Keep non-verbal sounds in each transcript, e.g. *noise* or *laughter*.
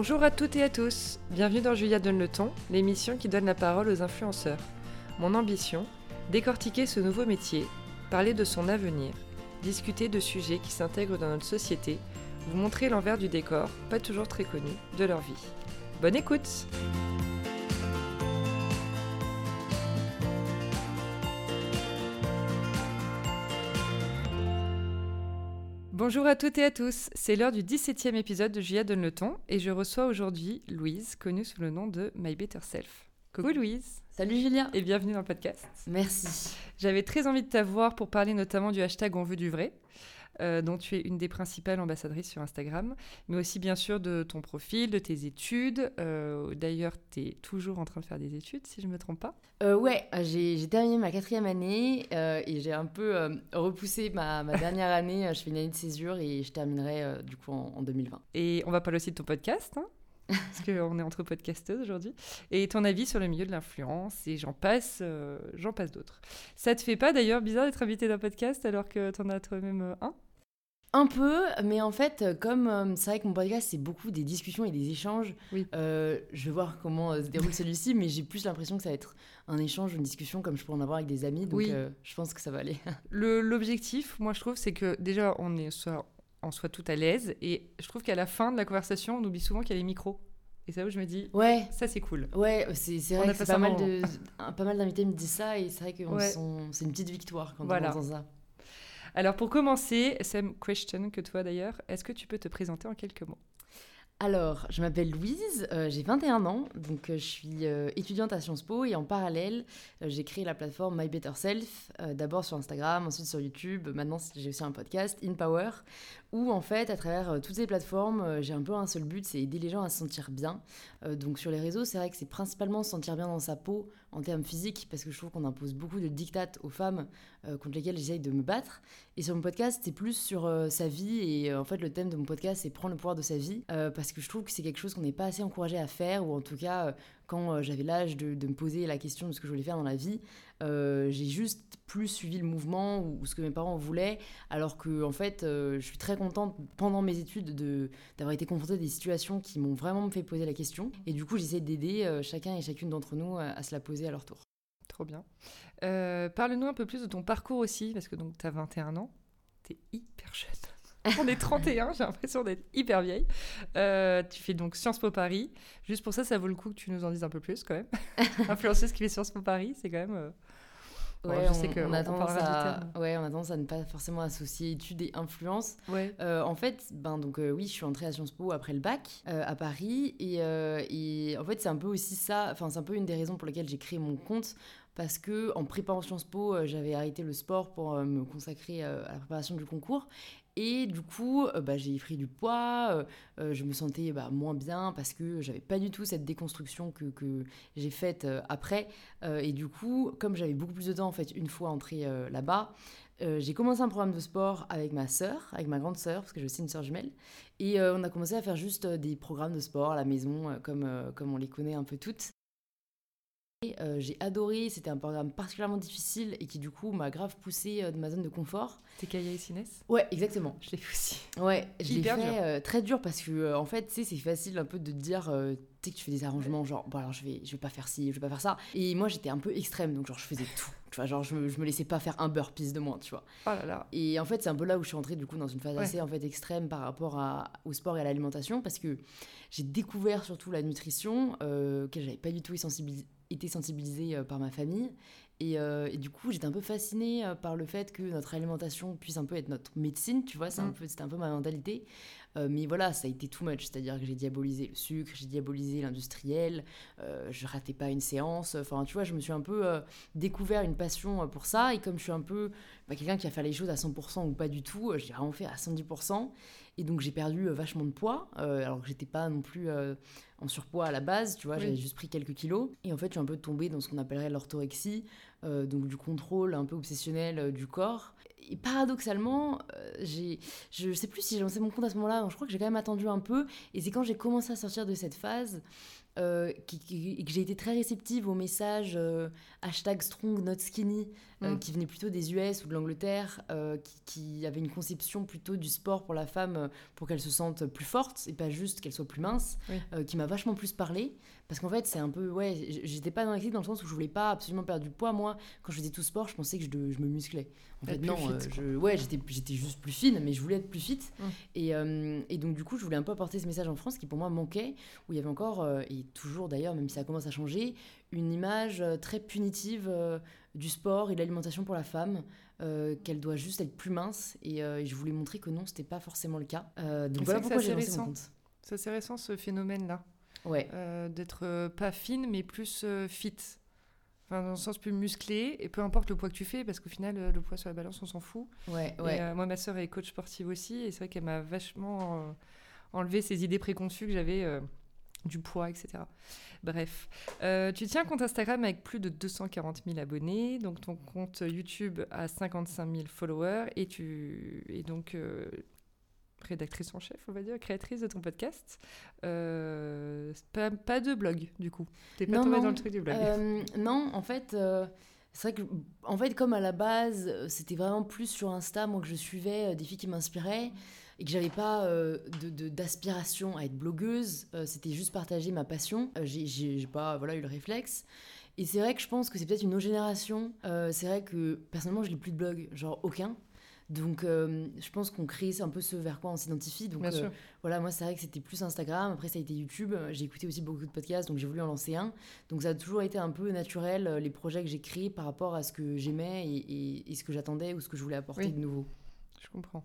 Bonjour à toutes et à tous, bienvenue dans Julia Donne le ton, l'émission qui donne la parole aux influenceurs. Mon ambition, décortiquer ce nouveau métier, parler de son avenir, discuter de sujets qui s'intègrent dans notre société, vous montrer l'envers du décor, pas toujours très connu, de leur vie. Bonne écoute Bonjour à toutes et à tous, c'est l'heure du 17e épisode de Julia Donne le ton et je reçois aujourd'hui Louise, connue sous le nom de My Better Self. Coucou Louise Salut Julien Et bienvenue dans le podcast. Merci. J'avais très envie de t'avoir pour parler notamment du hashtag On veut du vrai. Euh, dont tu es une des principales ambassadrices sur Instagram, mais aussi bien sûr de ton profil, de tes études. Euh, d'ailleurs, tu es toujours en train de faire des études, si je ne me trompe pas. Euh, ouais, j'ai terminé ma quatrième année et j'ai un peu repoussé ma, dernière année. Je fais une année de césure et je terminerai du coup en, 2020. Et on va parler aussi de ton podcast. Hein parce qu'on est entre podcasteuses aujourd'hui, et ton avis sur le milieu de l'influence, et j'en passe, j'en passe d'autres. Ça te fait pas d'ailleurs bizarre d'être invité d'un podcast alors que tu en as toi-même un? Un peu, mais en fait, euh, comme euh, c'est vrai que mon podcast, c'est beaucoup des discussions et des échanges, euh, je vais voir comment se déroule celui-ci, mais j'ai plus l'impression que ça va être un échange, une discussion comme je pourrais en avoir avec des amis, donc je pense que ça va aller. L'objectif, moi je trouve, c'est que déjà, on est soit, on soit tout à l'aise, et je trouve qu'à la fin de la conversation, on oublie souvent qu'il y a les micros. Et c'est là où je me dis, ouais, ça c'est cool. Ouais, c'est vrai que pas mal, de, pas mal d'invités me disent ça, et c'est vrai que c'est une petite victoire quand on entend ça. Alors pour commencer, same question que toi d'ailleurs, est-ce que tu peux te présenter en quelques mots? Alors, je m'appelle Louise, euh, j'ai 21 ans, donc euh, je suis euh, étudiante à Sciences Po et en parallèle, j'ai créé la plateforme My Better Self, d'abord sur Instagram, ensuite sur YouTube, maintenant j'ai aussi un podcast, In Power, où en fait, à travers toutes ces plateformes, j'ai un peu un seul but, c'est aider les gens à se sentir bien. donc sur les réseaux, c'est vrai que c'est principalement se sentir bien dans sa peau en termes physiques, parce que je trouve qu'on impose beaucoup de dictates aux femmes contre lesquelles j'essaye de me battre. Et sur mon podcast, c'est plus sur sa vie, et en fait, le thème de mon podcast, c'est prendre le pouvoir de sa vie, parce que je trouve que c'est quelque chose qu'on n'est pas assez encouragé à faire, ou en tout cas, euh, quand euh, j'avais l'âge de, me poser la question de ce que je voulais faire dans la vie, euh, j'ai juste plus suivi le mouvement ou, ce que mes parents voulaient, alors que en fait, je suis très contente pendant mes études d'avoir été confrontée à des situations qui m'ont vraiment fait poser la question, et du coup, j'essaie d'aider chacun et chacune d'entre nous à, se la poser à leur tour. Trop bien. Parle-nous un peu plus de ton parcours aussi, parce que donc tu as 21 ans, tu es hyper jeune. On est 31, *laughs* j'ai l'impression d'être hyper vieille. Euh, tu fais donc Sciences Po Paris. Juste pour ça, ça vaut le coup que tu nous en dises un peu plus quand même. *laughs* Influenceuse qui fait Sciences Po Paris, c'est quand même. Euh, ouais, je sais que on, a tendance à... ouais, on a tendance à ne pas forcément associer études et influence. Ouais. Euh, en fait, ben donc oui, je suis entrée à Sciences Po après le bac à Paris et, et en fait c'est un peu aussi ça. Enfin, c'est un peu une des raisons pour lesquelles j'ai créé mon compte parce que en préparant Sciences Po, j'avais arrêté le sport pour me consacrer à la préparation du concours et du coup, euh, bah, j'ai pris du poids, euh, euh, je me sentais bah, moins bien parce que j'avais pas du tout cette déconstruction que, j'ai faite après. et du coup, comme j'avais beaucoup plus de temps en fait une fois entrée là-bas, j'ai commencé un programme de sport avec ma sœur, avec ma grande sœur, parce que j'ai aussi une sœur jumelle. Et on a commencé à faire juste des programmes de sport à la maison, comme on les connaît un peu toutes. Euh, j'ai adoré, c'était un programme particulièrement difficile et qui du coup m'a grave poussé euh, de ma zone de confort. C'est Kaya et Ouais, exactement. Je l'ai fait aussi. Ouais, je l'ai fait euh, très dur parce que en fait, tu sais, c'est facile un peu de te dire, tu sais que tu fais des arrangements genre, bon alors je vais, je vais pas faire ci, je vais pas faire ça. Et moi j'étais un peu extrême, donc genre je faisais tout. Tu vois, genre je me, je me laissais pas faire un burpees de moins, tu vois. Oh là là. Et en fait, c'est un peu là où je suis entrée du coup dans une phase assez en fait extrême par rapport à, au sport et à l'alimentation parce que j'ai découvert surtout la nutrition que j'avais pas du tout sensibilisé été sensibilisée euh, par ma famille. Euh, et, du coup, j'étais un peu fascinée euh, par le fait que notre alimentation puisse un peu être notre médecine, tu vois, c'est un mm. peu, c'était un peu ma mentalité. Mais voilà, ça a été too much, c'est-à-dire que j'ai diabolisé le sucre, j'ai diabolisé l'industriel, je ratais pas une séance, enfin, tu vois, je me suis un peu découvert une passion pour ça, et comme je suis un peu bah, quelqu'un qui a fait les choses à 100% ou pas du tout, j'ai vraiment fait à 110%, et donc j'ai perdu vachement de poids, alors que j'étais pas non plus en surpoids à la base, tu vois, j'avais juste pris quelques kilos. Et en fait, je suis un peu tombée dans ce qu'on appellerait l'orthorexie, donc du contrôle un peu obsessionnel du corps. Et paradoxalement, j'ai, je sais plus si j'ai lancé mon compte à ce moment-là, je crois que j'ai quand même attendu un peu, et c'est quand j'ai commencé à sortir de cette phase euh, et que j'ai été très réceptive aux messages euh, hashtag strong not skinny euh, mm. qui venaient plutôt des US ou de l'Angleterre qui, qui, avaient une conception plutôt du sport pour la femme pour qu'elle se sente plus forte et pas juste qu'elle soit plus mince qui m'a vachement plus parlé parce qu'en fait, c'est un peu. Ouais, j'étais pas dans l'équipe dans le sens où je voulais pas absolument perdre du poids. Moi, quand je faisais tout sport, je pensais que je, je me musclais. En fait, non, euh, je, ouais, j'étais juste plus fine, mais je voulais être plus fit. Mmh. Et, euh, et, donc, du coup, je voulais un peu apporter ce message en France qui, pour moi, manquait, où il y avait encore, euh, et toujours d'ailleurs, même si ça commence à changer, une image très punitive du sport et de l'alimentation pour la femme. qu'elle doit juste être plus mince et, je voulais montrer que non c'était pas forcément le cas donc voilà pourquoi j'ai lancé mon compte c'est assez récent ce phénomène là Ouais. Euh, d'être euh, pas fine, mais plus euh, fit. Enfin, dans le sens plus musclé, et peu importe le poids que tu fais, parce qu'au final, le poids sur la balance, on s'en fout. Ouais, ouais. moi, ma sœur est coach sportive aussi, et c'est vrai qu'elle m'a vachement enlevé ces idées préconçues que j'avais du poids, etc. Bref. tu tiens un compte Instagram avec plus de 240 000 abonnés, donc ton compte YouTube a 55 000 followers, et, tu, et donc rédactrice en chef, on va dire, créatrice de ton podcast. Euh, pas, de blog, du coup. T'es pas tombée dans le truc du blog. Euh, non, en fait, euh, c'est vrai que, en fait, comme à la base, c'était vraiment plus sur Insta, moi, que je suivais des filles qui m'inspiraient et que j'avais pas d'aspiration à être blogueuse. c'était juste partager ma passion. J'ai pas voilà, eu le réflexe. Et c'est vrai que je pense que c'est peut-être une autre génération. c'est vrai que personnellement, je n'ai plus de blog, genre aucun. Donc, euh, je pense qu'on crée un peu ce vers quoi on s'identifie. Donc, euh, voilà, moi, c'est vrai que c'était plus Instagram. Après, ça a été YouTube. J'ai écouté aussi beaucoup de podcasts, donc j'ai voulu en lancer un. Donc, ça a toujours été un peu naturel, euh, les projets que j'ai créés par rapport à ce que j'aimais et, ce que j'attendais ou ce que je voulais apporter de nouveau. Je comprends.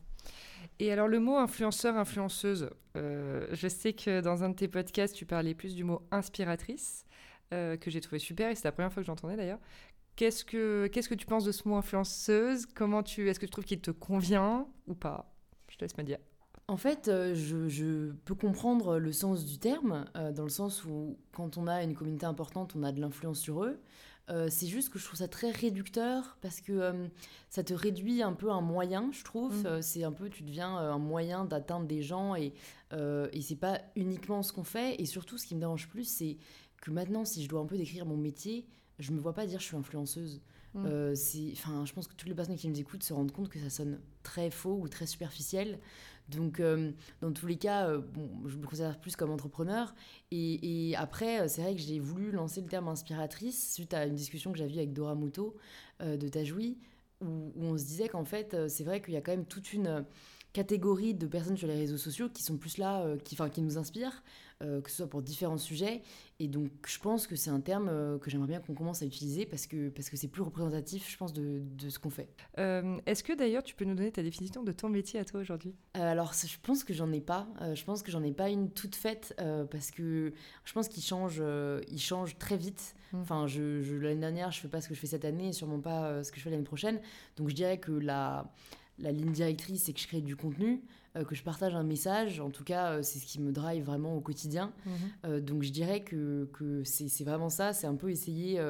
Et alors, le mot influenceur, influenceuse, je sais que dans un de tes podcasts, tu parlais plus du mot inspiratrice. que j'ai trouvé super et c'est la première fois que j'entendais d'ailleurs. Qu'est-ce que, qu'est-ce que tu penses de ce mot influenceuse? Comment tu, Est-ce que tu trouves qu'il te convient ou pas? Je te laisse me dire. En fait, euh, je, peux comprendre le sens du terme, euh, dans le sens où quand on a une communauté importante, on a de l'influence sur eux. Euh, c'est juste que je trouve ça très réducteur parce que ça te réduit un peu un moyen, je trouve. Mm. c'est un peu, tu deviens un moyen d'atteindre des gens et, et c'est pas uniquement ce qu'on fait. Et surtout, ce qui me dérange plus, c'est que maintenant, si je dois un peu décrire mon métier, je me vois pas dire je suis influenceuse. Mm. Euh, enfin, je pense que toutes les personnes qui nous écoutent se rendent compte que ça sonne très faux ou très superficiel. Donc, euh, dans tous les cas, euh, je me considère plus comme entrepreneur. Et, après, c'est vrai que j'ai voulu lancer le terme inspiratrice suite à une discussion que j'avais avec Dora Muto de Tajoui, où, où, on se disait qu'en fait, c'est vrai qu'il y a quand même toute une catégorie de personnes sur les réseaux sociaux qui sont plus là, qui, qui nous inspirent. Euh, que ce soit pour différents sujets. Et donc, je pense que c'est un terme euh, que j'aimerais bien qu'on commence à utiliser parce que parce que c'est plus représentatif, je pense, de, de ce qu'on fait. Euh, est-ce que d'ailleurs, tu peux nous donner ta définition de ton métier à toi aujourd'hui? Alors, je pense que j'en ai pas. je pense que j'en ai pas une toute faite parce que je pense qu'il change, il change très vite. Mmh. Enfin, je, je l'année dernière, je fais pas ce que je fais cette année, et sûrement pas ce que je fais l'année prochaine. Donc, je dirais que la la ligne directrice, c'est que je crée du contenu. Euh, que je partage un message. En tout cas, euh, c'est ce qui me drive vraiment au quotidien. Mhm. Euh, donc je dirais que, que c'est vraiment ça, c'est un peu essayer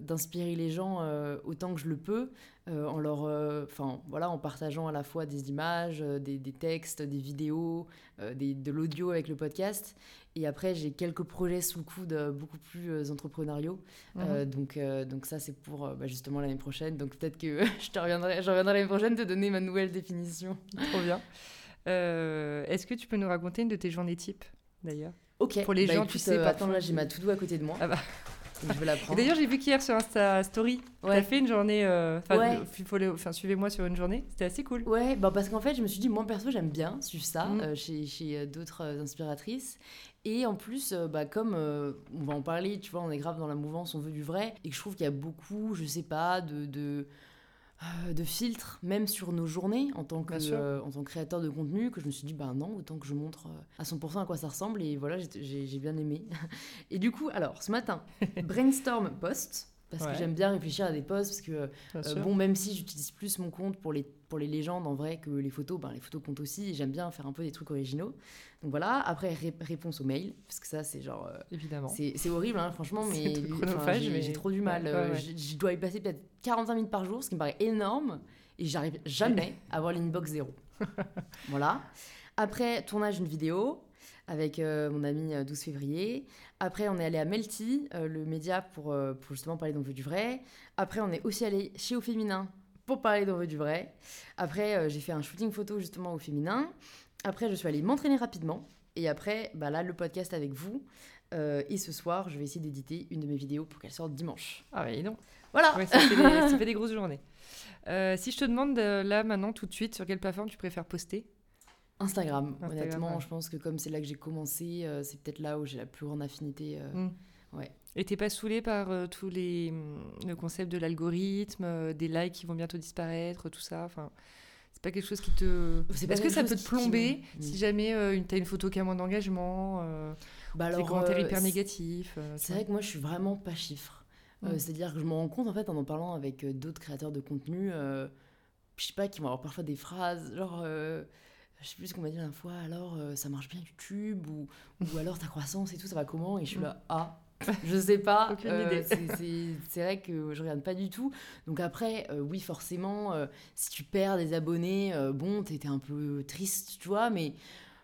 d'inspirer les gens autant que je le peux, en leur, enfin voilà, en partageant à la fois des images, des, des textes, des vidéos, des, de l'audio avec le podcast. Et après, j'ai quelques projets sous le coude beaucoup plus entrepreneuriaux. Mhm. donc, donc ça, c'est pour bah, justement l'année prochaine. Donc peut-être que *laughs* je te reviendrai, je reviendrai l'année prochaine te donner ma nouvelle définition. Trop bien. Euh, est-ce que tu peux nous raconter une de tes journées type, d'ailleurs? Ok. Pour les bah, gens, tu sais, euh, Attends, là, j'ai ma to-do à côté de moi. Ah bah. je vais la *laughs* prendre. D'ailleurs, j'ai vu qu'hier sur Insta Story, tu as fait une journée. Euh, enfin, suivez-moi sur une journée. C'était assez cool. Ouais, bah parce qu'en fait, je me suis dit, moi perso, j'aime bien suivre ça mm. chez, chez d'autres inspiratrices. Et en plus, bah, comme on va en parler, tu vois, on est grave dans la mouvance, on veut du vrai. Et que je trouve qu'il y a beaucoup, je sais pas, de, de euh, de filtres, même sur nos journées en tant, que, euh, en tant que créateur de contenu, que je me suis dit, bah non, autant que je montre euh, à 100% à quoi ça ressemble. Et voilà, j'ai bien aimé. *laughs* et du coup, alors, ce matin, *laughs* brainstorm post, parce que j'aime bien réfléchir à des posts parce que euh, bon même si j'utilise plus mon compte pour les pour les légendes en vrai que les photos ben les photos comptent aussi j'aime bien faire un peu des trucs originaux. Donc voilà après réponse aux mails parce que ça c'est genre euh, évidemment. c'est horrible hein, franchement *laughs* mais j'ai trop du mal euh, je dois y passer peut-être 45 minutes par jour ce qui me paraît énorme et j'arrive jamais *laughs* à avoir l'inbox zéro. Voilà. Après tournage d'une vidéo avec mon ami 12 février. Après, on est allé à Melty, euh, le média, pour, euh, pour justement parler d'On du vrai. Après, on est aussi allé chez Au Féminin pour parler d'On du vrai. Après, euh, j'ai fait un shooting photo justement au féminin. Après, je suis allée m'entraîner rapidement. Et après, bah là, le podcast avec vous. et ce soir, je vais essayer d'éditer une de mes vidéos pour qu'elle sorte dimanche. Ah, oui, non. Voilà. ça, fait des, ça, *laughs* fait des, grosses journées. si je te demande là, maintenant, tout de suite, sur quelle plateforme tu préfères poster? Instagram, honnêtement, je pense que comme c'est là que j'ai commencé, euh, c'est peut-être là où j'ai la plus grande affinité. Euh, mm. ouais. Et t'es pas saoulé par euh, tous les mm, le concept de l'algorithme, des likes qui vont bientôt disparaître, tout ça. Enfin, c'est pas quelque chose qui te. Est-ce que ça peut te plomber si jamais une, t'as une photo qui a moins d'engagement, bah alors, des commentaires hyper négatifs C'est vrai que moi, je suis vraiment pas chiffre. Mm. C'est-à-dire que je me rends compte en fait en en parlant avec d'autres créateurs de contenu, je sais pas, qui vont avoir parfois des phrases genre je sais plus ce qu'on m'a dit la fois, alors euh, ça marche bien YouTube ou, ou *laughs* alors ta croissance et tout, ça va comment Et je suis là, ah, je sais pas. *laughs* Aucune euh, C'est vrai que je regarde pas du tout. Donc après, euh, oui, forcément, si tu perds des abonnés, bon, t'étais un peu triste, tu vois, mais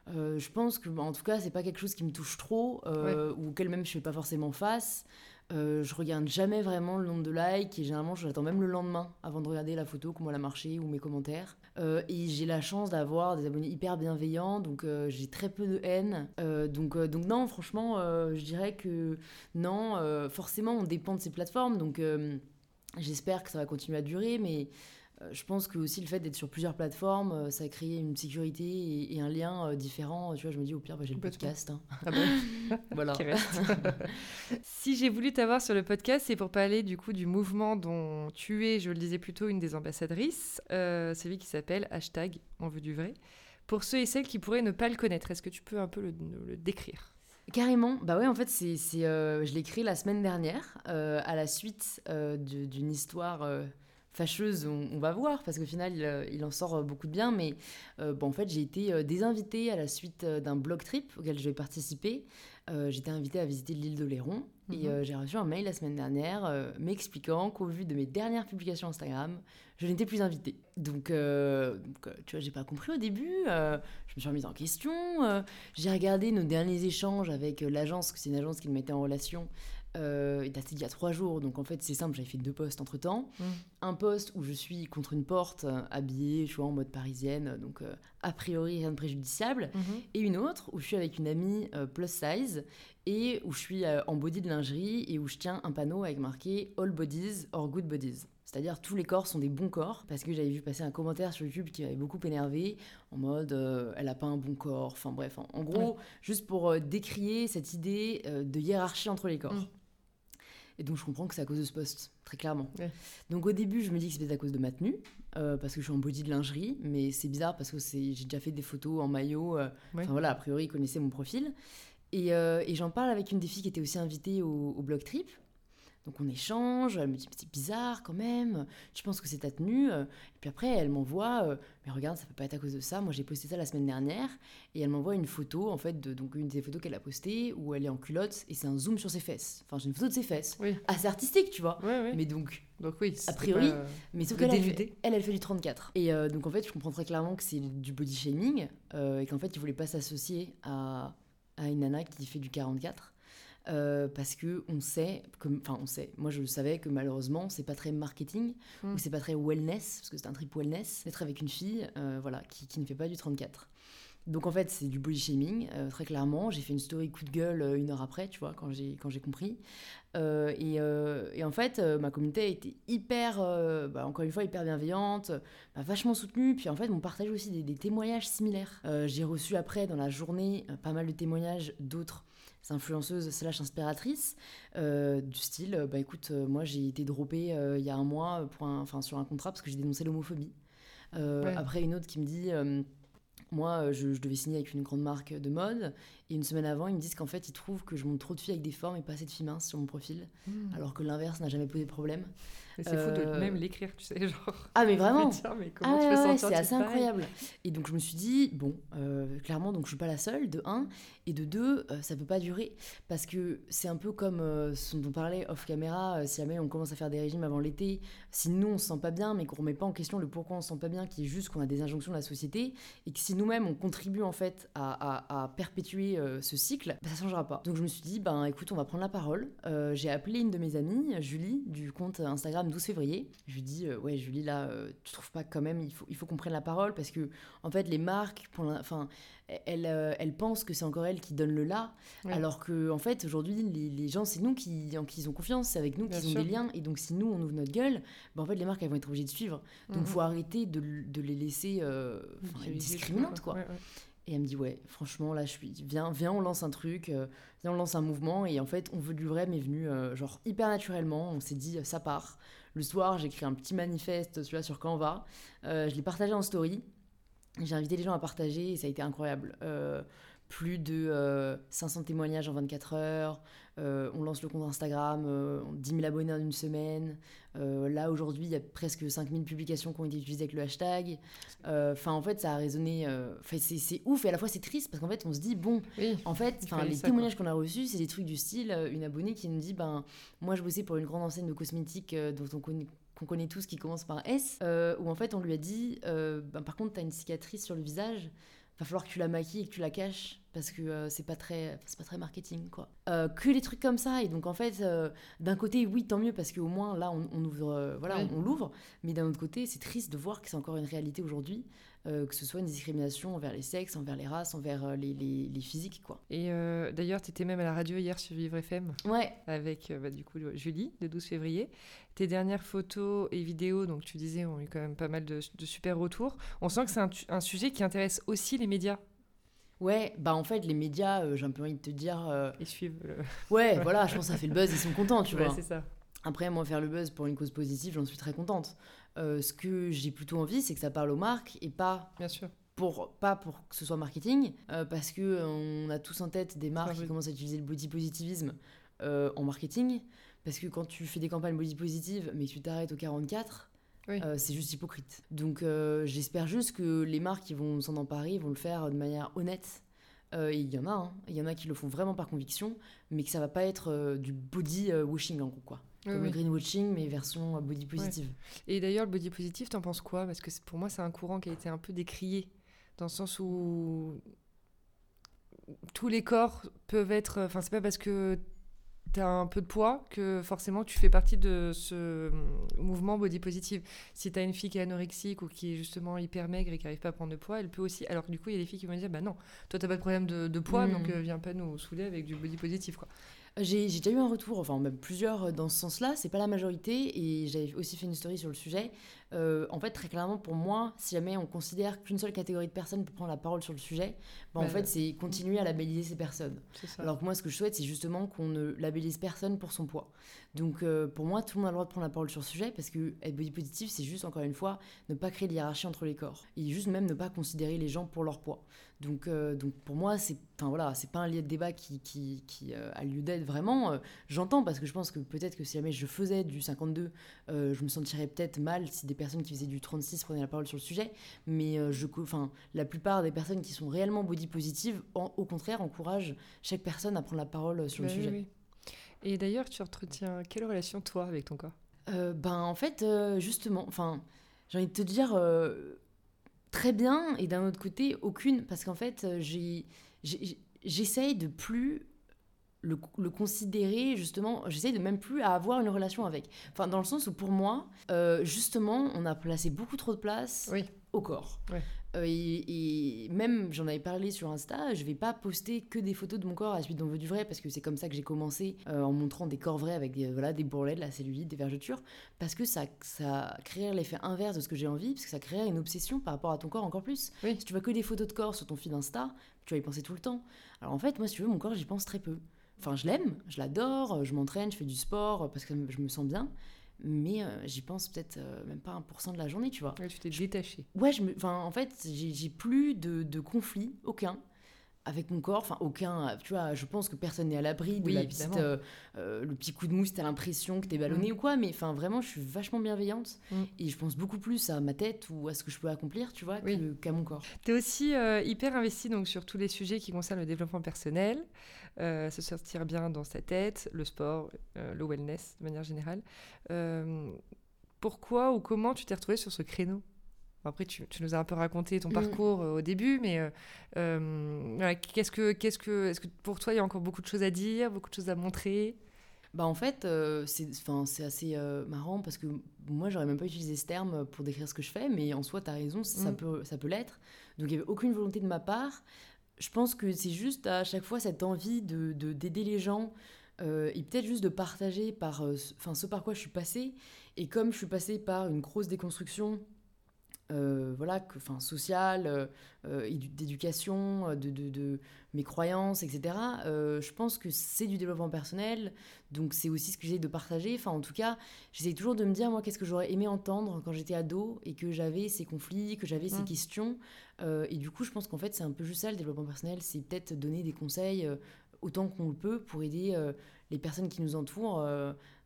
je pense que, en tout cas, c'est pas quelque chose qui me touche trop ou auquel même je fais pas forcément face. Euh, je regarde jamais vraiment le nombre de likes et généralement j'attends même le lendemain avant de regarder la photo, comment elle a marché ou mes commentaires. Euh, et j'ai la chance d'avoir des abonnés hyper bienveillants, donc euh, j'ai très peu de haine. donc, donc non, franchement, je dirais que non, forcément on dépend de ces plateformes, donc j'espère que ça va continuer à durer, mais je pense que aussi le fait d'être sur plusieurs plateformes, euh, ça a créé une sécurité et, un lien euh, différent. Tu vois, je me dis au pire, bah, j'ai le podcast. Hein. Ah *laughs* voilà. *laughs* si j'ai voulu t'avoir sur le podcast, c'est pour parler du coup du mouvement dont tu es, je le disais plutôt, une des ambassadrices, celui qui s'appelle hashtag On veut du vrai. Pour ceux et celles qui pourraient ne pas le connaître, est-ce que tu peux un peu le, décrire? Carrément, bah ouais, en fait, c'est, je l'ai écrit la semaine dernière à la suite d'une histoire fâcheuse, on, va voir, parce qu'au final, il, en sort beaucoup de bien. Mais euh, bon, en fait, j'ai été euh, désinvitée à la suite euh, d'un blog trip auquel je vais participer. J'étais invitée à visiter l'île de Léron. Et mhm. j'ai reçu un mail la semaine dernière m'expliquant qu'au vu de mes dernières publications Instagram, je n'étais plus invitée. Donc, tu vois, j'ai pas compris au début. je me suis remise en question. j'ai regardé nos derniers échanges avec l'agence, que c'est une agence qui me mettait en relation euh, il datait d'il y a trois jours, donc en fait c'est simple, j'avais fait deux posts entre temps. Mm. Un post où je suis contre une porte, euh, habillée, je suis en mode parisienne, donc euh, a priori rien de préjudiciable. Mm-hmm. Et une autre où je suis avec une amie plus size et où je suis en body de lingerie et où je tiens un panneau avec marqué All bodies or good bodies. C'est-à-dire tous les corps sont des bons corps, parce que j'avais vu passer un commentaire sur YouTube qui m'avait beaucoup énervé, en mode elle a pas un bon corps, enfin bref, en, gros, juste pour décrier cette idée de hiérarchie entre les corps. Mm. Et donc je comprends que c'est à cause de ce poste, très clairement. Donc au début, je me dis que c'est à cause de ma tenue, euh, parce que je suis en body de lingerie, mais c'est bizarre parce que j'ai déjà fait des photos en maillot. Euh, enfin voilà, a priori, ils connaissaient mon profil. Et, euh, et j'en parle avec une des filles qui était aussi invitée au, au blog trip. Donc on échange, elle me dit c'est bizarre quand même, je pense que c'est ta tenue. Et puis après elle m'envoie, euh, mais regarde ça peut pas être à cause de ça. Moi j'ai posté ça la semaine dernière et elle m'envoie une photo en fait de donc une des photos qu'elle a postées où elle est en culotte et c'est un zoom sur ses fesses. Enfin j'ai une photo de ses fesses, oui. assez artistique tu vois. Mais donc donc oui, a priori, mais sauf qu'elle elle, elle, fait du 34. Et euh, donc en fait je comprends très clairement que c'est du body shaming euh, et qu'en fait il voulait pas s'associer à, à une nana qui fait du 44. Euh, parce que on sait, enfin on sait, moi je savais que malheureusement c'est pas très marketing hmm. ou c'est pas très wellness parce que c'est un trip wellness d'être avec une fille, euh, voilà, qui, qui, ne fait pas du 34. Donc en fait c'est du body shaming euh, très clairement. J'ai fait une story coup de gueule une heure après, tu vois, quand j'ai quand j'ai compris. Et, et, en fait ma communauté a été hyper, bah, encore une fois hyper bienveillante, m'a vachement soutenue. Puis en fait on partage aussi des, des témoignages similaires. j'ai reçu après dans la journée pas mal de témoignages d'autres influenceuse slash inspiratrice euh, du style euh, bah écoute euh, moi j'ai été droppée il y a un mois pour un, sur un contrat parce que j'ai dénoncé l'homophobie après une autre qui me dit moi, je, je devais signer avec une grande marque de mode. Et une semaine avant, ils me disent qu'en fait, ils trouvent que je montre trop de filles avec des formes et pas assez de filles minces sur mon profil. Hmm. Alors que l'inverse n'a jamais posé de problème. Mais c'est fou de Euh, même l'écrire, tu sais, *laughs* genre. Ah, mais vraiment Tiens, mais Ah comment tu ouais, ouais, c'est assez incroyable. Et donc je me suis dit, bon, euh, clairement, donc je suis pas la seule, de un. Et de deux, euh, ça peut pas durer. Parce que c'est un peu comme ce dont on parlait off caméra, euh, si jamais on commence à faire des régimes avant l'été, si nous on se sent pas bien, mais qu'on remet pas en question le pourquoi on se sent pas bien, qui est juste qu'on a des injonctions de la société, et que si nous-mêmes on contribue en fait à, à- à perpétuer ce cycle, bah, ça changera pas. Donc je me suis dit, ben écoute, on va prendre la parole. Euh, J'ai appelé une de mes amies, Julie, du compte Instagram 12 février. Je lui dit, euh, ouais, Julie, là, euh, tu trouves pas que quand même, il faut, il faut qu'on prenne la parole parce que, en fait, les marques, pour l'in- enfin, elles, euh, elles pensent que c'est encore elles qui donnent le là, Oui. alors que, en fait, aujourd'hui, les, les gens, c'est nous qui, en qui ils ont confiance, c'est avec nous qu'ils ont sûr. des liens. Et donc, si nous, on ouvre notre gueule, ben, en fait, les marques, elles vont être obligées de suivre. Donc, Mhm. faut arrêter de, de les laisser euh, discriminantes, quoi. Ouais, ouais. Et elle me dit ouais, franchement là je suis viens viens on lance un truc, euh, viens on lance un mouvement et en fait on veut du vrai m'est venu euh, genre hyper naturellement, on s'est dit ça part. Le soir j'ai écrit un petit manifeste vois sur Canva, Euh, je l'ai partagé en story, j'ai invité les gens à partager et ça a été incroyable. Euh, plus de euh, 500 témoignages en 24 heures, euh, on lance le compte Instagram, euh, 10 000 abonnés en une semaine. Euh, là aujourd'hui il y a presque 5000 publications qui ont été utilisées avec le hashtag. Euh, Enfin, en fait, ça a résonné. euh, c'est ouf et à la fois c'est triste parce qu'en fait, on se dit bon, Oui. en fait, les ça, témoignages qu'on a reçus, c'est des trucs du style euh, une abonnée qui nous dit ben moi je bossais pour une grande enseigne de cosmétiques euh, dont on connaît qu'on connaît tous qui commence par S euh, où en fait on lui a dit euh, ben, par contre t'as une cicatrice sur le visage va falloir que tu la maquilles et que tu la caches parce que euh, c'est pas très c'est pas très marketing quoi. Euh, que les trucs comme ça et donc en fait euh, d'un côté oui tant mieux parce qu'au moins là on, on ouvre voilà on l'ouvre. Mais d'un autre côté c'est triste de voir que c'est encore une réalité aujourd'hui euh, que ce soit une discrimination envers les sexes envers les races envers euh, les, les, les physiques quoi Et euh, d'ailleurs, tu étais même à la radio hier sur Vivre FM ouais avec bah, du coup Julie, le 12 février. Tes dernières photos et vidéos, donc tu disais, ont eu quand même pas mal de, de super retours. On sent que c'est un, sujet qui intéresse aussi les médias. ouais bah en fait les médias euh, j'ai un peu envie de te dire euh, Ils suivent. le- *laughs* ouais *laughs* voilà je pense que ça fait le buzz ils sont contents tu Ouais, vois c'est ça. Après, moi, faire le buzz pour une cause positive, j'en suis très contente. Euh, ce que j'ai plutôt envie, c'est que ça parle aux marques et pas Bien sûr. pour, pas pour que ce soit marketing, euh, parce que euh, on a tous en tête des marques qui commencent à utiliser le body positivisme en marketing, parce que quand tu fais des campagnes body positive, mais que tu t'arrêtes au 44, Oui. euh, c'est juste hypocrite. Donc j'espère juste que les marques qui vont s'en emparer vont le faire de manière honnête. Il y en a, hein. il y en a qui le font vraiment par conviction, mais que ça va pas être du body washing en gros quoi. Oui, Comme oui. le greenwashing, mais version euh, body positive. Et d'ailleurs, le body positif, t'en penses quoi? Parce que pour moi, c'est un courant qui a été un peu décrié, dans le sens où tous les corps peuvent être. Enfin, c'est pas parce que t'as un peu de poids que forcément tu fais partie de ce hum, mouvement body positive. Si t'as une fille qui est anorexique ou qui est justement hyper maigre et qui arrive pas à prendre de poids, elle peut aussi. Alors que du coup, il y a des filles qui vont dire Bah non, toi t'as pas de problème de, de poids, Mm. donc euh, viens pas nous saouler avec du body positif, quoi. J'ai j'ai déjà eu un retour, enfin même plusieurs euh, dans ce sens-là, c'est pas la majorité, et j'avais aussi fait une story sur le sujet. Euh, en fait, très clairement, pour moi, si jamais on considère qu'une seule catégorie de personnes peut prendre la parole sur le sujet, bah, en Bah, fait, c'est continuer à labelliser ces personnes. Ça. Alors que moi, ce que je souhaite, c'est justement qu'on ne labellise personne pour son poids. Donc, euh, pour moi, tout le monde a le droit de prendre la parole sur le sujet parce que être body positive, c'est juste, encore une fois, ne pas créer de hiérarchie entre les corps. Et juste même ne pas considérer les gens pour leur poids. Donc, euh, donc pour moi, c'est enfin, voilà, c'est pas un lieu de débat qui, qui, qui, euh, a lieu d'être vraiment. Euh, J'entends parce que je pense que peut-être que si jamais je faisais du 52, euh, je me sentirais peut-être mal si des personnes qui faisaient du 36 prenaient la parole sur le sujet. Mais euh, je, enfin, la plupart des personnes qui sont réellement body positive, en- au contraire, encouragent chaque personne à prendre la parole sur Bah le oui, sujet. oui. Et d'ailleurs, tu entretiens quelle relation toi avec ton corps? Euh, ben en fait, euh, justement, enfin, j'ai envie de te dire euh, très bien et d'un autre côté aucune parce qu'en fait, euh, j'ai, j'ai- j'essaye de plus le, le considérer justement, j'essaye de même plus à avoir une relation avec. Enfin, dans le sens où pour moi, euh, justement, on a placé beaucoup trop de place Oui. au corps. Euh, et, et même, j'en avais parlé sur Insta, je vais pas poster que des photos de mon corps à la suite d'on veut du vrai, parce que c'est comme ça que j'ai commencé, euh, en montrant des corps vrais avec des, voilà, des bourrelets, de la cellulite, des vergetures, parce que ça, ça créerait l'effet inverse de ce que j'ai envie, parce que ça créerait une obsession par rapport à ton corps encore plus. Oui. Si tu vois que des photos de corps sur ton feed Insta, tu vas y penser tout le temps. Alors en fait, moi, si tu veux, mon corps, j'y pense très peu. Enfin, je l'aime, je l'adore, je m'entraîne, je fais du sport, parce que je me sens bien. mais j'y pense peut-être même pas 1% de la journée, tu vois. tu t'es détaché. Ouais, je me... enfin, en fait, j'ai plus de, de conflit, aucun avec mon corps, enfin aucun, tu vois, je pense que personne n'est à l'abri de la petite, euh, euh, le petit coup de mousse, t'as l'impression que t'es ballonné mm. ou quoi, mais enfin vraiment, je suis vachement bienveillante mm. et je pense beaucoup plus à ma tête ou à ce que je peux accomplir, tu vois, qu'à mon corps. T'es aussi euh, hyper investi donc sur tous les sujets qui concernent le développement personnel, se sortir bien dans sa tête, le sport, le wellness de manière générale. pourquoi ou comment tu t'es retrouvée sur ce créneau? Après, tu, nous as un peu raconté ton mm. parcours euh, au début, mais euh, euh, qu'est-ce que, qu'est-ce que, est-ce que pour toi, il y a encore beaucoup de choses à dire, beaucoup de choses à montrer? Bah en fait, c'est, c'est assez marrant parce que moi, j'aurais même pas utilisé ce terme pour décrire ce que je fais, mais en soi, tu as raison, ça, mm. peut, ça peut l'être. Donc, il n'y avait aucune volonté de ma part. Je pense que c'est juste à chaque fois cette envie de, d'aider les gens et peut-être juste de partager par, enfin, ce par quoi je suis passée. Et comme je suis passée par une grosse déconstruction euh, voilà, que, enfin, sociale, euh, euh, d'éducation, de, de, de, mes croyances, etc. je pense que c'est du développement personnel, donc c'est aussi ce que j'ai de partager. Enfin, en tout cas, j'essaie toujours de me dire, moi, qu'est-ce que j'aurais aimé entendre quand j'étais ado et que j'avais ces conflits, que j'avais ces mmh. questions. et du coup, je pense qu'en fait, c'est un peu juste ça, le développement personnel, c'est peut-être donner des conseils autant qu'on le peut pour aider les personnes qui nous entourent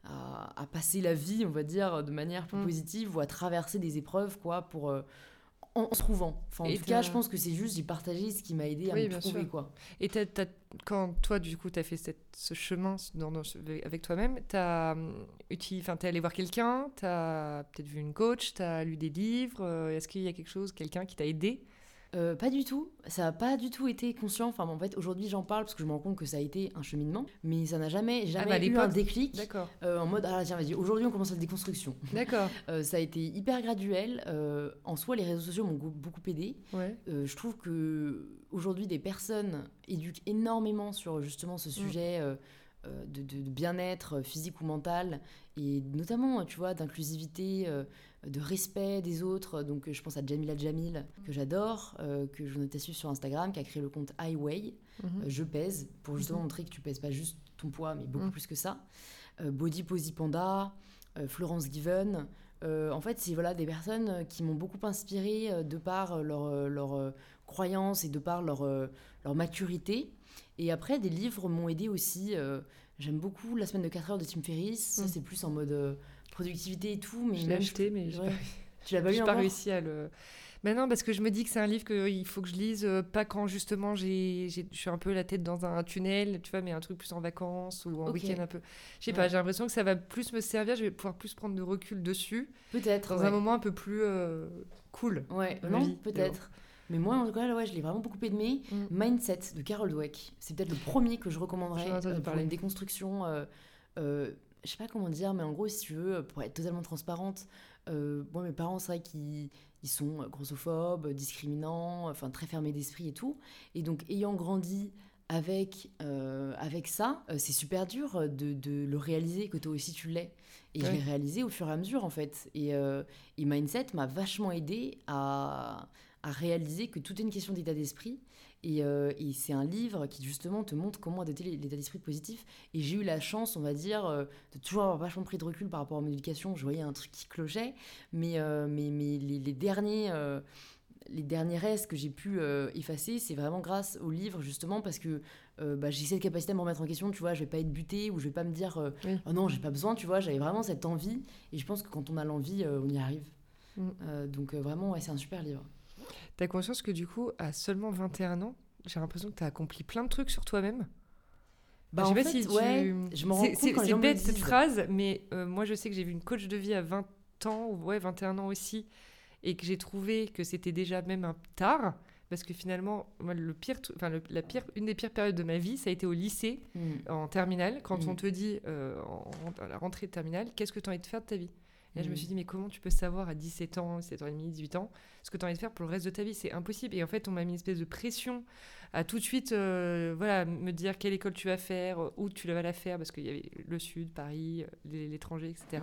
à, passer la vie, on va dire, de manière plus mm. positive ou à traverser des épreuves, quoi, pour euh, en, se trouvant. Enfin, en tout cas, je pense que c'est juste j'ai partagé ce qui m'a aidé à me trouver, quoi. Et quand toi, du coup, tu as fait cette, ce chemin dans, avec toi-même, tu as es allé voir quelqu'un, tu as peut-être vu une coach, tu as lu des livres. Euh, est-ce qu'il y a quelque chose, quelqu'un qui t'a aidé? Euh, pas du tout, ça n'a pas du tout été conscient. Enfin, en fait, aujourd'hui, j'en parle parce que je me rends compte que ça a été un cheminement, mais ça n'a jamais, ah, jamais ah eu un déclic. D'accord. Euh, en mode, ah tiens, vas-y, aujourd'hui, on commence la déconstruction. D'accord. *laughs* Euh, ça a été hyper graduel. en soi, les réseaux sociaux m'ont beaucoup aidé. Ouais. je trouve que aujourd'hui, des personnes éduquent énormément sur justement ce mm. sujet. De, de, de bien-être physique ou mental et notamment tu vois d'inclusivité de respect des autres. Donc, je pense à Jamila Jamil, que j'adore, euh, que je notais sur Instagram, qui a créé le compte Highway, mhm. euh, Je pèse, pour justement mhm. montrer que tu pèses pas juste ton poids, mais beaucoup mhm. plus que ça. Euh, Body Posy Panda, Florence Given. en fait, c'est voilà, des personnes qui m'ont beaucoup inspiré de par leur, leur croyance et de par leur, leur maturité. Et après, des livres m'ont aidé aussi. J'aime beaucoup La semaine de 4 heures de Tim Ferriss. Ça, c'est plus en mode productivité et tout. Mais je l'ai acheté, mais je tu l'as pas lu pas réussi à le. Mais non, parce que je me dis que c'est un livre qu'il faut que je lise, euh, pas quand justement j'ai, je suis un peu la tête dans un tunnel, tu vois, mais un truc plus en vacances ou en week-end un peu. Je sais pas, j'ai l'impression que ça va plus me servir, je vais pouvoir plus prendre de recul dessus. Peut-être. Dans un moment un peu plus euh, cool. Ouais, non, peut-être. Mais moi, en tout cas, ouais, je l'ai vraiment beaucoup aimé. Mm. Mindset de Carol Dweck. C'est peut-être le premier que je recommanderais euh, pour une déconstruction. Euh, je sais pas comment dire, mais en gros, si tu veux, pour être totalement transparente, euh, moi, mes parents, c'est vrai qu'ils ils sont grossophobes, discriminants, enfin très fermés d'esprit et tout. Et donc, ayant grandi avec, euh, avec ça, euh, c'est super dur de, de, le réaliser, que toi aussi tu l'es. Et je l'ai réalisé au fur et à mesure, en fait. Et, et Mindset m'a vachement aidé à, à réaliser que tout est une question d'état d'esprit euh, et, c'est un livre qui justement te montre comment adopter l'état d'esprit positif. Et j'ai eu la chance, on va dire, euh, de toujours avoir vachement pris de recul par rapport à mon éducation. Je voyais un truc qui clochait, mais, euh, mais, mais les, derniers les derniers restes que j'ai pu effacer, c'est vraiment grâce au livre, justement, parce que bah, j'ai cette capacité à me remettre en question, tu vois, je vais pas être butée ou je vais pas me dire oh non, j'ai pas besoin, tu vois, j'avais vraiment cette envie, et je pense que quand on a l'envie, on y arrive. Mm. donc vraiment, ouais, c'est un super livre. T'as conscience que du coup, à seulement 21 ans, j'ai l'impression que t'as accompli plein de trucs sur toi-même? Bah, je sais pas si ouais, je me rends compte C'est bête cette phrase, mais euh, moi je sais que j'ai vu une coach de vie à 20 ans, ou ouais, 21 ans aussi, et que j'ai trouvé que c'était déjà même un tard, parce que finalement, moi, le pire, enfin, la pire, une des pires périodes de ma vie, ça a été au lycée, hmm. en terminale, quand on te dit, euh, à la rentrée de terminale, qu'est-ce que tu as envie de faire de ta vie? Et je me suis mm. dit, mais comment tu peux savoir à 17 ans, 17 ans et demi, 18 ans, ce que tu as envie de faire pour le reste de ta vie? C'est impossible. Et en fait, on m'a mis une espèce de pression à tout de suite euh, voilà, me dire quelle école tu vas faire, où tu vas la faire, parce qu'il y avait le Sud, Paris, euh, l'étranger, etc.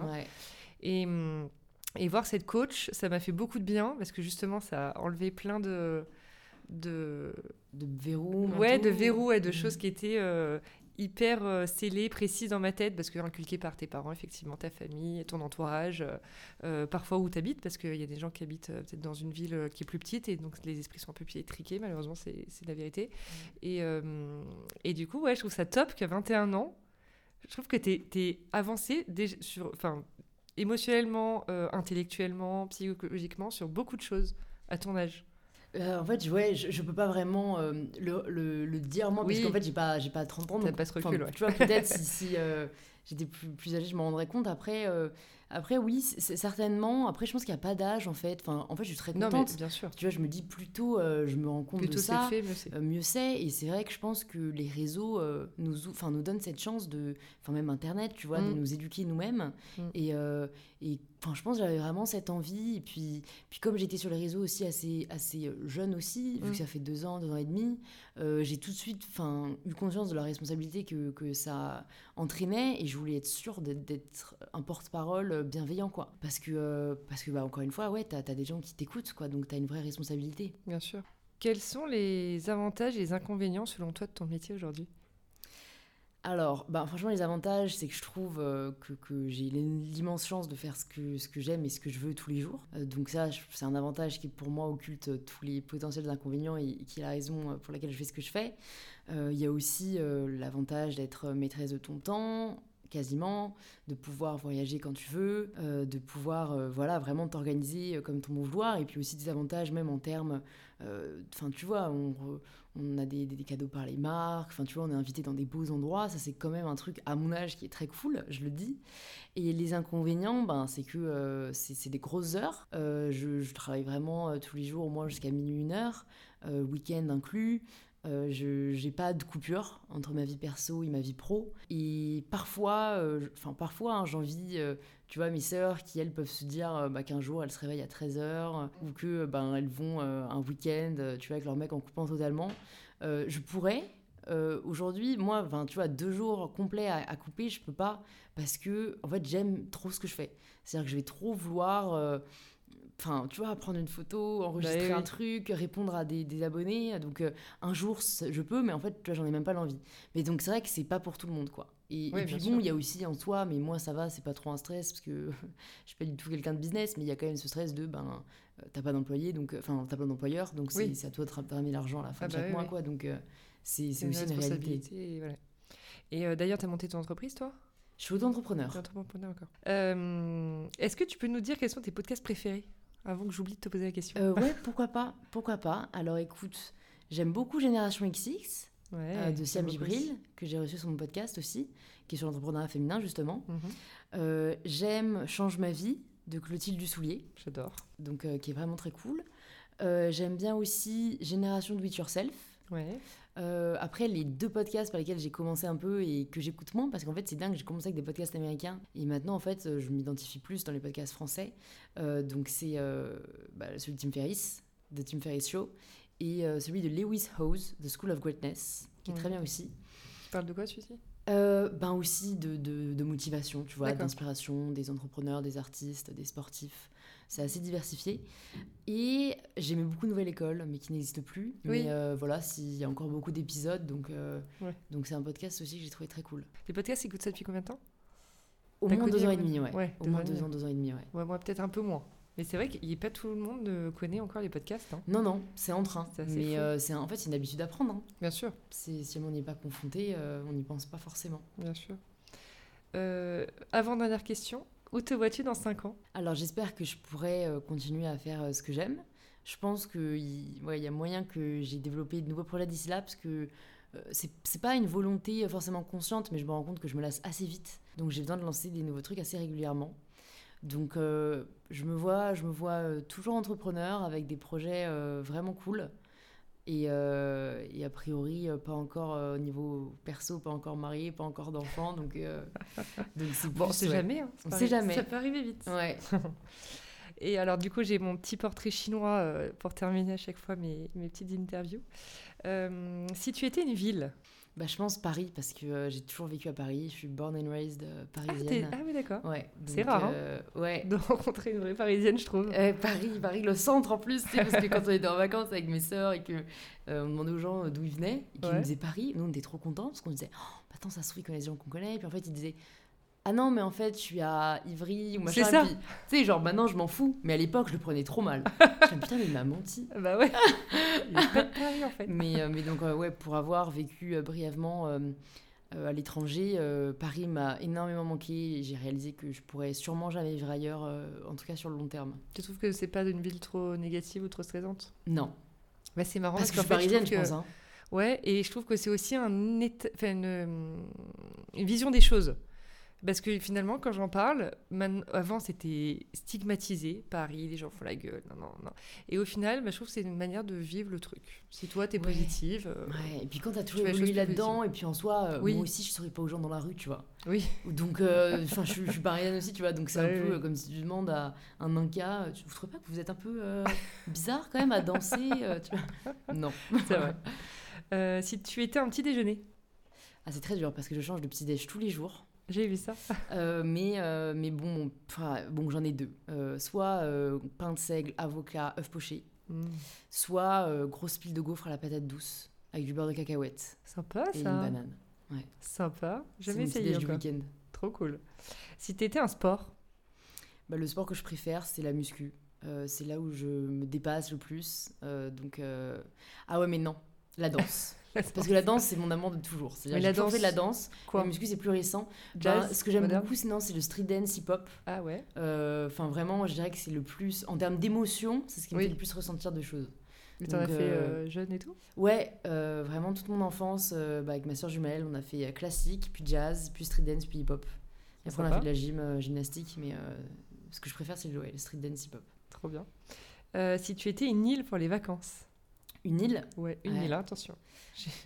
Et, mm, et voir cette coach, ça m'a fait beaucoup de bien, parce que justement, ça a enlevé plein de. De, de verrous. Ouais, de verrous et de mm. choses qui étaient. Euh, hyper euh, scellée, précise dans ma tête, parce que inculquée par tes parents, effectivement, ta famille, ton entourage, euh, euh, parfois où tu habites, parce qu'il y a des gens qui habitent euh, peut-être dans une ville qui est plus petite, et donc les esprits sont un peu plus étriqués, malheureusement, c'est la vérité. Et, euh, et du coup, ouais, je trouve ça top qu'à 21 ans, je trouve que tu es, avancé sur, enfin, émotionnellement, intellectuellement, psychologiquement, sur beaucoup de choses à ton âge. Euh, en fait, ouais, je, je peux pas vraiment euh, le, le, le dire moi, Oui. parce qu'en fait, j'ai pas, j'ai pas 30 ans. T'as donc, pas ce recul, ouais. Tu vois, peut-être si, si euh, j'étais plus, plus âgée, je m'en rendrais compte. Après, après oui, certainement. Après, je pense qu'il n'y a pas d'âge, en fait. Enfin, en fait, je suis très Non, contente. mais bien sûr. Tu vois, je me dis plutôt, je me rends compte Plutôt de ça. fait, mieux c'est. et c'est vrai que je pense que les réseaux nous nous donnent cette chance de enfin même internet tu vois de Mm. nous éduquer nous-mêmes Mm. et et enfin je pense que j'avais vraiment cette envie. Et puis puis comme j'étais sur les réseaux aussi assez assez euh, jeune aussi vu Mm. que ça fait deux ans deux ans et demi euh, j'ai tout de suite eu conscience de la responsabilité que, que ça entraînait. Et je voulais être sûre d'être- d'être un porte-parole bienveillant quoi. Parce que euh, parce que bah encore une fois ouais t'as as des gens qui t'écoutent quoi. Donc t'as une vraie responsabilité. Bien sûr. Quels sont les avantages et les inconvénients selon toi de ton métier aujourd'hui? Alors, bah, franchement, les avantages, c'est que je trouve euh, que, j'ai l'immense chance de faire ce que, j'aime et ce que je veux tous les jours. Euh, donc ça, c'est un avantage qui, pour moi, occulte euh, tous les potentiels inconvénients et, qui est la raison pour laquelle je fais ce que je fais. Il y a aussi l'avantage d'être maîtresse de ton temps, quasiment, de pouvoir voyager quand tu veux, euh, de pouvoir euh, voilà vraiment t'organiser euh, comme ton bon vouloir, et puis aussi des avantages même en termes, enfin tu vois, on, on a des, des- cadeaux par les marques, enfin tu vois, on est invité dans des beaux endroits, ça c'est quand même un truc à mon âge qui est très cool, je le dis. Et les inconvénients, ben, c'est que c'est des grosses heures, je, travaille vraiment tous les jours au moins jusqu'à minuit, une heure, week-end inclus. Euh, je j'ai pas de coupure entre ma vie perso et ma vie pro. Et parfois euh, enfin parfois hein, j'envie euh, tu vois mes sœurs qui elles peuvent se dire euh, bah, qu'un jour elles se réveillent à 13h ou que ben elles vont euh, un week-end euh, tu vois avec leur mec en coupant totalement. Euh, je pourrais euh, aujourd'hui moi tu vois deux jours complets à, à couper je peux pas parce que en fait j'aime trop ce que je fais. C'est à dire que je vais trop vouloir euh, Enfin, tu vois, prendre une photo, enregistrer Bah un oui. truc, répondre à des, des abonnés. Donc, euh, un jour, je peux, mais en fait, tu vois, j'en ai même pas l'envie. Mais donc, c'est vrai que c'est pas pour tout le monde, quoi. Et, puis bon, il y a aussi en soi, mais moi, ça va, c'est pas trop un stress, parce que *laughs* je suis pas du tout quelqu'un de business, mais il y a quand même ce stress de, ben, euh, t'as pas d'employé, donc, euh, enfin, t'as pas d'employeur, donc c'est Oui. c'est à toi de ra- de ramener l'argent à la fin Ah de bah chaque oui, mois, quoi. Donc, euh, c'est c'est aussi une réalité. responsabilité. Et, voilà. et euh, d'ailleurs, tu as monté ton entreprise, toi? Je suis auto-entrepreneur. Entrepreneur encore. Euh, Est-ce que tu peux nous dire quels sont tes podcasts préférés? Avant que j'oublie de te poser la question Euh, ouais, *laughs* pourquoi pas, pourquoi pas. Alors, écoute, j'aime beaucoup Génération XX. Ouais, euh, de Siam Gibril, que j'ai reçu sur mon podcast aussi, qui est sur l'entrepreneuriat féminin justement. Mhm, Euh, J'aime Change ma vie de Clotilde Dussoulier, J'adore. donc euh, qui est vraiment très cool. J'aime bien aussi Génération Do It Yourself. Ouais. Euh, après, les deux podcasts par lesquels j'ai commencé un peu et que j'écoute moins, parce qu'en fait, c'est dingue, j'ai commencé avec des podcasts américains et maintenant, en fait, je m'identifie plus dans les podcasts français. Euh, donc, c'est euh, bah, celui de Tim Ferriss, de Tim Ferriss Show, et celui de Lewis Howes, The School of Greatness, qui est très Mhm. bien aussi. Tu parles de quoi, celui-ci? Euh, ben aussi de, de, de motivation, tu vois, d'inspiration, des entrepreneurs, des artistes, des sportifs. C'est assez diversifié. Et j'aimais beaucoup Nouvelle École, mais qui n'existe plus. Oui. Mais euh, voilà, s'il y a encore beaucoup d'épisodes, donc euh, Ouais. donc c'est un podcast aussi que j'ai trouvé très cool. Les podcasts, écoutes ça depuis combien de temps? Au moins deux ans et demi, ouais. Ouais, Au moins deux ans, deux ans et demi, ouais. Ouais, moi, peut-être un peu moins. Mais c'est vrai qu'il n'y a pas tout le monde euh, connaît encore les podcasts. hein. Non, non, c'est en train. Mais euh, c'est en fait, c'est une habitude à prendre. hein. Bien sûr, Si on n'y est pas confronté, on n'y pense pas forcément. bien sûr. Euh, avant-dernière question. Où te vois-tu dans 5 ans? Alors j'espère que je pourrai euh, continuer à faire euh, ce que j'aime. Je pense qu'il y a moyen que j'ai développé de nouveaux projets d'ici là parce que euh, c'est pas une volonté forcément consciente, mais je me rends compte que je me lasse assez vite. Donc j'ai besoin de lancer des nouveaux trucs assez régulièrement. Donc je me vois, je me vois toujours entrepreneur avec des projets vraiment cool. Et, euh, et a priori, euh, pas encore euh, au niveau perso, pas encore marié, pas encore d'enfant. Donc euh, *laughs* donc c'est Bon, on sait ouais. jamais. hein, ça On peut sait jamais. Ça peut arriver vite. Ouais. *laughs* Et alors, du coup, j'ai mon petit portrait chinois euh, pour terminer à chaque fois mes, mes petites interviews. Euh, si tu étais une ville, bah, Je pense Paris, parce que euh, j'ai toujours vécu à Paris. Je suis born and raised euh, Ah, parisienne. t'es- ah oui, d'accord. ouais, C'est rare, hein. euh, ouais. De rencontrer une vraie parisienne, je trouve. Paris, Paris, le centre en plus, tu sais, parce que quand on était en vacances avec mes sœurs et que on demandait aux gens d'où ils venaient, et qu'ils Ouais. nous disaient Paris, nous on était trop contents parce qu'on disait oh, bah, attends ça se trouve ils connaissent des gens qu'on connaît, et puis en fait ils disaient ah non mais en fait je suis à Ivry ou machin, C'est ça. tu sais genre maintenant je m'en fous, mais à l'époque je le prenais trop mal. *laughs* je me putain mais il m'a menti. Bah ouais. *laughs* Il y a pas de Paris, en fait. Mais, euh, mais donc euh, ouais pour avoir vécu euh, brièvement à l'étranger, Paris m'a énormément manqué et j'ai réalisé que je pourrais sûrement jamais vivre ailleurs, en tout cas sur le long terme. Tu trouves que c'est pas une ville trop négative ou trop stressante? Non, Bah c'est marrant parce que je qu'en suis parisienne je que- pense. Hein. Ouais, et je trouve que c'est aussi un état- enfin, une, une vision des choses. Parce que finalement, quand j'en parle, avant c'était stigmatisé, Paris, les gens font la gueule, non, non, non. Et au final, bah, je trouve que c'est une manière de vivre le truc. Si toi, t'es Ouais. positive, euh, Ouais, et puis quand t'as toujours évolué là-dedans, et puis en soi, euh, Oui. moi aussi je souris pas aux gens dans la rue, tu vois. oui, Donc, euh, enfin, je, suis- je suis parisienne aussi, tu vois. Donc c'est Ouais, un peu comme si tu demandes à un Inca, tu vous trouvez pas que vous êtes un peu bizarre quand même à danser tu vois? Non. c'est vrai. Si tu étais un petit déjeuner, Ah, c'est très dur parce que je change de petit déj tous les jours. J'ai vu ça. Euh, mais, euh, mais bon, bon j'en ai deux. Euh, soit pain de seigle, avocat, œuf poché, Mm. soit grosse pile de gaufres à la patate douce avec du beurre de cacahuète Sympa et une ça. banane. Sympa. C'est Jamais essayé du week-end. Trop cool. Si t'étais un sport, Bah, le sport que je préfère, c'est la muscu. C'est là où je me dépasse le plus. Donc, ah ouais, mais non, la danse. *laughs* Parce que la danse, c'est mon amour de toujours. C'est-à-dire, la danse- fait de la danse. quoi La muscu, c'est plus récent. Jazz, Ben, ce que j'aime beaucoup, sinon, c'est le street dance hip-hop. Ah ouais. Euh, Enfin, vraiment, moi, je dirais que c'est le plus. En termes d'émotion, c'est ce qui me Oui. fait le plus ressentir de choses. Mais t'en as fait euh, euh, jeune et tout? Ouais, euh, vraiment toute mon enfance, bah, avec ma soeur jumelle, on a fait classique, puis jazz, puis street dance, puis hip-hop. Et après, on a fait de la gym, gymnastique, mais ce que je préfère, c'est le, ouais, le street dance hip-hop. Trop bien. Si tu étais une île pour les vacances? Une île Ouais, une Ouais. île, hein, attention.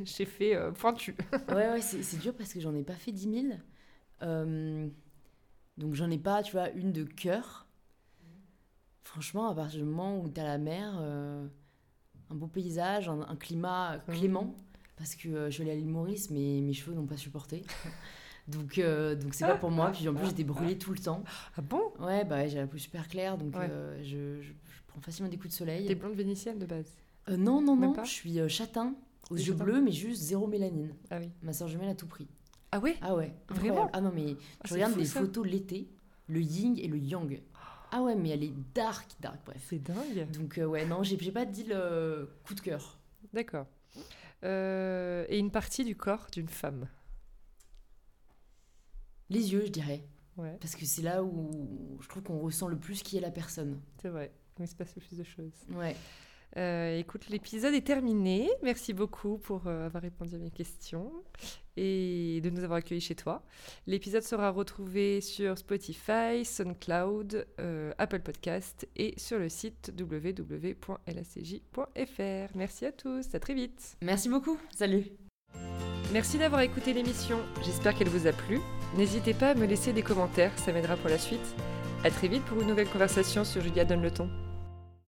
J'ai- fait euh, pointu. Ouais, ouais, c'est dur parce que j'en ai pas fait 10 000. Euh, donc j'en ai pas, tu vois, une de cœur. Franchement, à partir du moment où t'as la mer, euh, un beau paysage, un, un climat Mhm. clément, parce que euh, je suis allée à l'île Maurice, mais mes cheveux n'ont pas supporté. *laughs* donc euh, donc c'est pas pour moi. Puis en plus, j'étais brûlée tout le temps. Ah bon? Ouais, bah ouais, j'ai la peau super claire, donc Ouais. euh, je, je- je prends facilement des coups de soleil. T'es blonde vénitienne de base? Euh, non, non, Même non, pas je suis euh, châtain, aux yeux bleus, mais juste zéro mélanine. Ah oui. Ma soeur jumelle a tout pris. Ah ouais? Ah ouais, Vraiment. Ah non, mais Ah, je c'est regarde fou, des ça. photos l'été, le yin et le yang. Ah ouais, mais elle est dark, dark, bref. C'est dingue. Donc euh, ouais, non, j'ai j'ai pas dit le coup de cœur. D'accord. Euh, et une partie du corps d'une femme? Les yeux, je dirais. Ouais, Parce que c'est là où je trouve qu'on ressent le plus qui est la personne. c'est vrai. Il se passe le plus de choses. Ouais. Euh, écoute, l'épisode est terminé. Merci beaucoup pour euh, avoir répondu à mes questions et de nous avoir accueillis chez toi. L'épisode sera retrouvé sur Spotify, SoundCloud, euh, Apple Podcast et sur le site www.lacj.fr. Merci à tous, à très vite. Merci beaucoup. Salut. Merci d'avoir écouté l'émission. J'espère qu'elle vous a plu. N'hésitez pas à me laisser des commentaires, ça m'aidera pour la suite. À très vite pour une nouvelle conversation sur Julia Donne le ton.